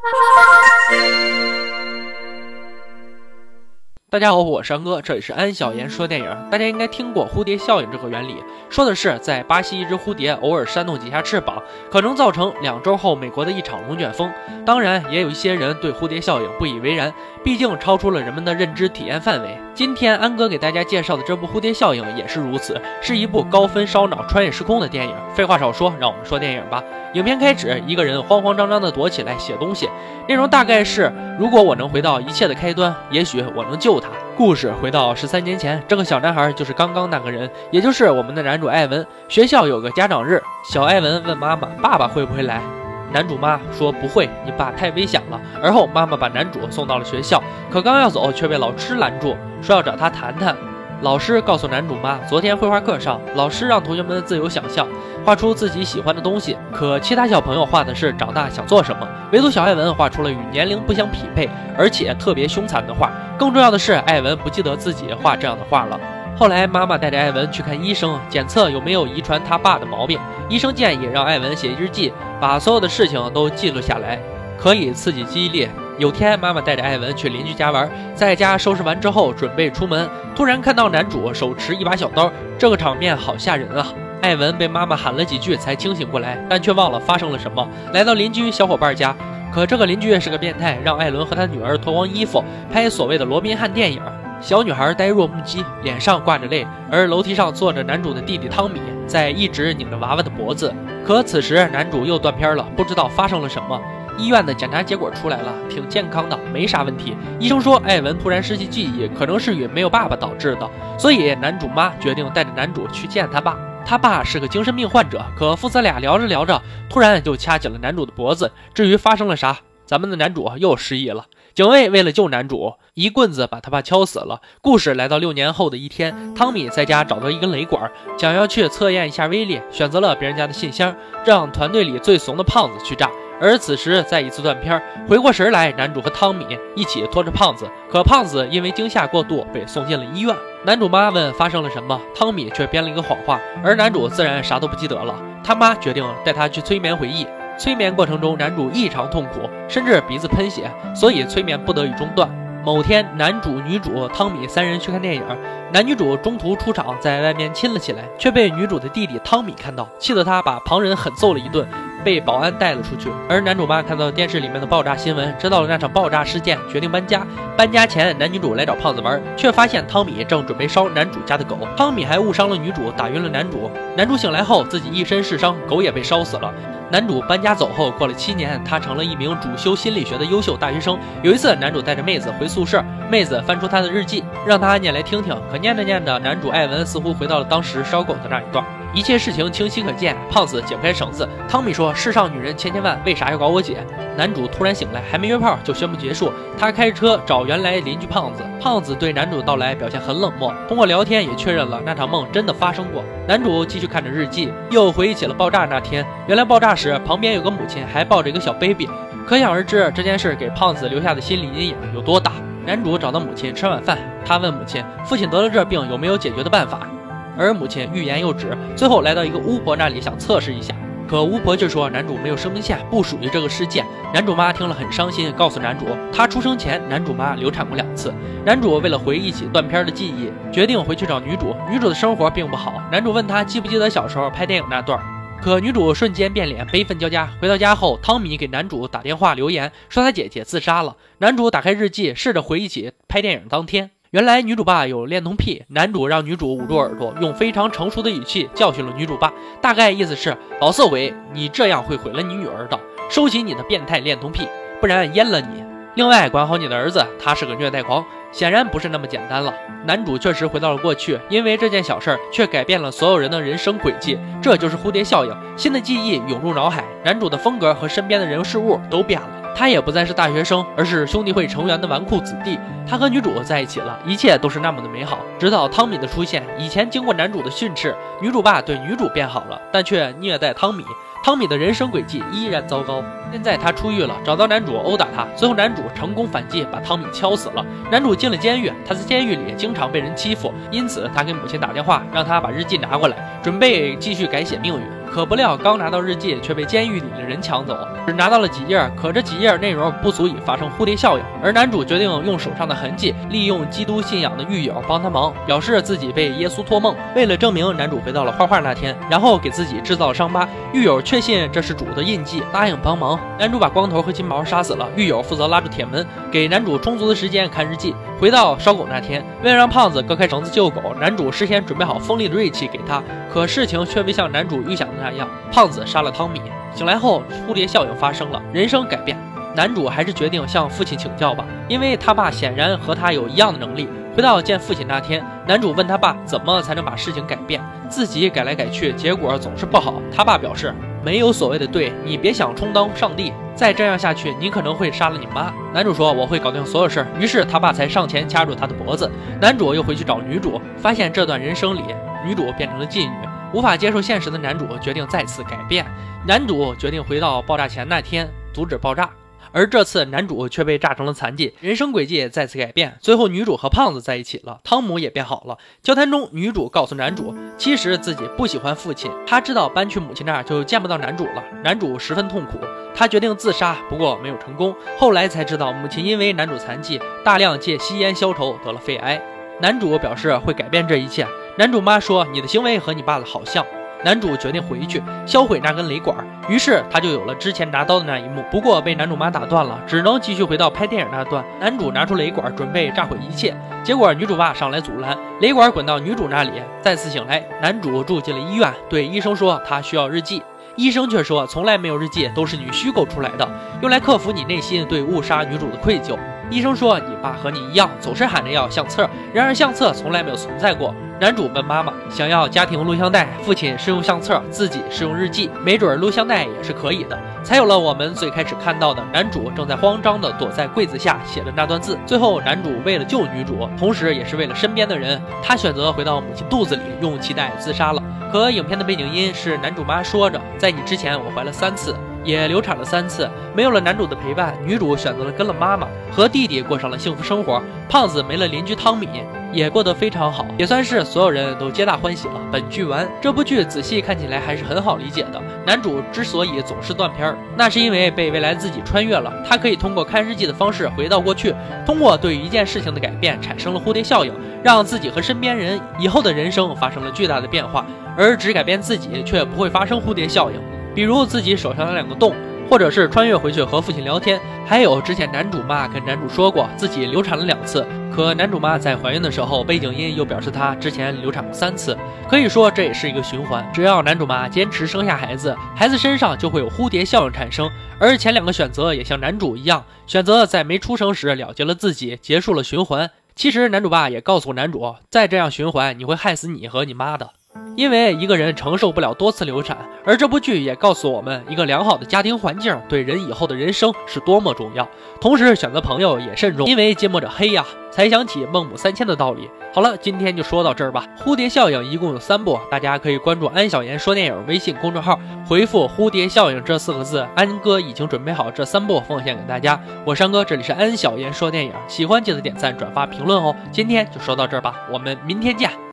哈哈。大家好，我是安哥，这里是安小言说电影。大家应该听过蝴蝶效应这个原理，说的是在巴西一只蝴蝶偶尔扇动几下翅膀，可能造成两周后美国的一场龙卷风。当然，也有一些人对蝴蝶效应不以为然，毕竟超出了人们的认知体验范围。今天安哥给大家介绍的这部蝴蝶效应也是如此，是一部高分烧脑、穿越时空的电影。废话少说，让我们说电影吧。影片开始，一个人慌慌张张地躲起来写东西，内容大概是：如果我能回到一切的开端，也许我能救故事回到十三年前，这个小男孩就是刚刚那个人，也就是我们的男主艾文。学校有个家长日，小艾文问妈妈：“爸爸会不会来？”男主妈说：“不会，你爸太危险了。”而后妈妈把男主送到了学校，可刚要走，却被老师拦住，说要找他谈谈。老师告诉男主妈，昨天绘画课上，老师让同学们自由想象，画出自己喜欢的东西。可其他小朋友画的是长大想做什么，唯独小艾文画出了与年龄不相匹配，而且特别凶残的画。更重要的是，艾文不记得自己画这样的画了。后来，妈妈带着艾文去看医生，检测有没有遗传他爸的毛病。医生建议让艾文写日记，把所有的事情都记录下来，可以刺激记忆力。有天，妈妈带着艾文去邻居家玩，在家收拾完之后，准备出门，突然看到男主手持一把小刀，这个场面好吓人啊！艾文被妈妈喊了几句才清醒过来，但却忘了发生了什么。来到邻居小伙伴家，可这个邻居是个变态，让艾伦和他女儿脱光衣服拍所谓的罗宾汉电影。小女孩呆若木鸡，脸上挂着泪，而楼梯上坐着男主的弟弟汤米，在一直拧着娃娃的脖子。可此时男主又断片了，不知道发生了什么。医院的检查结果出来了，挺健康的，没啥问题。医生说，艾文突然失去记忆，可能是与没有爸爸导致的。所以男主妈决定带着男主去见他爸。他爸是个精神病患者，可父子俩聊着聊着，突然就掐起了男主的脖子。至于发生了啥，咱们的男主又失忆了。警卫为了救男主，一棍子把他爸敲死了。故事来到六年后的一天，汤米在家找到一根雷管，想要去测验一下威力，选择了别人家的信箱，让团队里最怂的胖子去炸。而此时，在一次断片，回过神来，男主和汤米一起拖着胖子，可胖子因为惊吓过度被送进了医院。男主妈问发生了什么，汤米却编了一个谎话，而男主自然啥都不记得了。他妈决定带他去催眠回忆，催眠过程中，男主异常痛苦，甚至鼻子喷血，所以催眠不得已中断。某天，男主、女主、汤米三人去看电影，男女主中途出场，在外面亲了起来，却被女主的弟弟汤米看到，气得他把旁人狠揍了一顿。被保安带了出去，而男主妈看到电视里面的爆炸新闻，知道了那场爆炸事件，决定搬家。搬家前，男女主来找胖子玩，却发现汤米正准备烧男主家的狗。汤米还误伤了女主，打晕了男主。男主醒来后，自己一身是伤，狗也被烧死了。男主搬家走后，过了七年，他成了一名主修心理学的优秀大学生。有一次，男主带着妹子回宿舍，妹子翻出他的日记，让他念来听听。可念着念着，男主艾文似乎回到了当时烧狗的那一段。一切事情清晰可见。胖子解不开绳子。汤米说：“世上女人千千万，为啥要搞我姐？”男主突然醒来，还没约炮就宣布结束。他开车找原来邻居胖子。胖子对男主的到来表现很冷漠。通过聊天也确认了那场梦真的发生过。男主继续看着日记，又回忆起了爆炸那天。原来爆炸时旁边有个母亲，还抱着一个小 baby。可想而知这件事给胖子留下的心理阴影有多大。男主找到母亲吃晚饭，他问母亲：“父亲得了这病，有没有解决的办法？”而母亲欲言又止，最后来到一个巫婆那里，想测试一下。可巫婆却说男主没有生命线，不属于这个世界。男主妈听了很伤心，告诉男主，他出生前男主妈流产过两次。男主为了回忆起断片的记忆，决定回去找女主。女主的生活并不好。男主问他记不记得小时候拍电影那段，可女主瞬间变脸，悲愤交加。回到家后，汤米给男主打电话留言，说他姐姐自杀了。男主打开日记，试着回忆起拍电影当天。原来女主爸有恋童癖，男主让女主捂住耳朵，用非常成熟的语气教训了女主爸，大概意思是老色鬼，你这样会毁了你女儿的，收起你的变态恋童癖，不然阉了你。另外管好你的儿子，他是个虐待狂，显然不是那么简单了。男主确实回到了过去，因为这件小事儿却改变了所有人的人生轨迹，这就是蝴蝶效应，新的记忆涌入脑海，男主的风格和身边的人事物都变了。他也不再是大学生，而是兄弟会成员的纨绔子弟。他和女主在一起了，一切都是那么的美好。直到汤米的出现，以前经过男主的训斥，女主爸对女主变好了，但却虐待汤米。汤米的人生轨迹依然糟糕。现在他出狱了，找到男主殴打他，最后男主成功反击，把汤米敲死了。男主进了监狱，他在监狱里经常被人欺负，因此他给母亲打电话，让他把日记拿过来，准备继续改写命运。可不料刚拿到日记，却被监狱里的人抢走，只拿到了几页。可这几页内容不足以发生蝴蝶效应，而男主决定用手上的痕迹，利用基督信仰的狱友帮他忙，表示自己被耶稣托梦。为了证明男主回到了画画那天，然后给自己制造了伤疤，狱友确信这是主的印记，答应帮忙。男主把光头和金毛杀死了，狱友负责拉住铁门，给男主充足的时间看日记。回到烧狗那天，为了让胖子割开绳子救狗，男主事先准备好锋利的锐器给他，可事情却未像男主预想的那样，胖子杀了汤米。醒来后，蝴蝶效应发生了，人生改变。男主还是决定向父亲请教吧，因为他爸显然和他有一样的能力。回到见父亲那天，男主问他爸怎么才能把事情改变，自己改来改去，结果总是不好。他爸表示。没有所谓的对，你别想充当上帝。再这样下去，你可能会杀了你妈。男主说：“我会搞定所有事儿。”于是他爸才上前掐住他的脖子。男主又回去找女主，发现这段人生里，女主变成了妓女。无法接受现实的男主决定再次改变。男主决定回到爆炸前那天，阻止爆炸。而这次男主却被炸成了残疾，人生轨迹再次改变。最后女主和胖子在一起了，汤姆也变好了。交谈中，女主告诉男主，其实自己不喜欢父亲，她知道搬去母亲那儿就见不到男主了。男主十分痛苦，他决定自杀，不过没有成功。后来才知道，母亲因为男主残疾，大量戒吸烟消愁，得了肺癌。男主表示会改变这一切。男主妈说：“你的行为和你爸的好像。”男主决定回去销毁那根雷管，于是他就有了之前拿刀的那一幕。不过被男主妈打断了，只能继续回到拍电影那段。男主拿出雷管准备炸毁一切，结果女主爸上来阻拦，雷管滚到女主那里。再次醒来，男主住进了医院，对医生说他需要日记。医生却说从来没有日记，都是你虚构出来的，用来克服你内心对误杀女主的愧疚。医生说你爸和你一样，总是喊着要相册，然而相册从来没有存在过。男主问妈妈想要家庭录像带，父亲是用相册，自己是用日记，没准录像带也是可以的，才有了我们最开始看到的男主正在慌张地躲在柜子下写的那段字。最后，男主为了救女主，同时也是为了身边的人，他选择回到母亲肚子里用脐带自杀了。可影片的背景音是男主妈说着，在你之前我怀了三次。也流产了三次，没有了男主的陪伴，女主选择了跟了妈妈，和弟弟过上了幸福生活。胖子没了邻居汤米，也过得非常好，也算是所有人都皆大欢喜了。本剧完，这部剧仔细看起来还是很好理解的。男主之所以总是断片儿，那是因为被未来自己穿越了，他可以通过看日记的方式回到过去，通过对一件事情的改变产生了蝴蝶效应，让自己和身边人以后的人生发生了巨大的变化，而只改变自己却不会发生蝴蝶效应。比如自己手上的两个洞，或者是穿越回去和父亲聊天，还有之前男主妈跟男主说过自己流产了两次，可男主妈在怀孕的时候，背景音又表示她之前流产过三次，可以说这也是一个循环。只要男主妈坚持生下孩子，孩子身上就会有蝴蝶效应产生。而前两个选择也像男主一样，选择在没出生时了结了自己，结束了循环。其实男主爸也告诉男主，再这样循环，你会害死你和你妈的。因为一个人承受不了多次流产，而这部剧也告诉我们，一个良好的家庭环境对人以后的人生是多么重要。同时，选择朋友也慎重，因为芥末者黑呀。才想起孟母三迁的道理。好了，今天就说到这儿吧。蝴蝶效应一共有三部，大家可以关注安小言说电影微信公众号，回复“蝴蝶效应”这四个字，安哥已经准备好这三部奉献给大家。我是安哥，这里是安小言说电影，喜欢记得点赞、转发、评论哦。今天就说到这儿吧，我们明天见。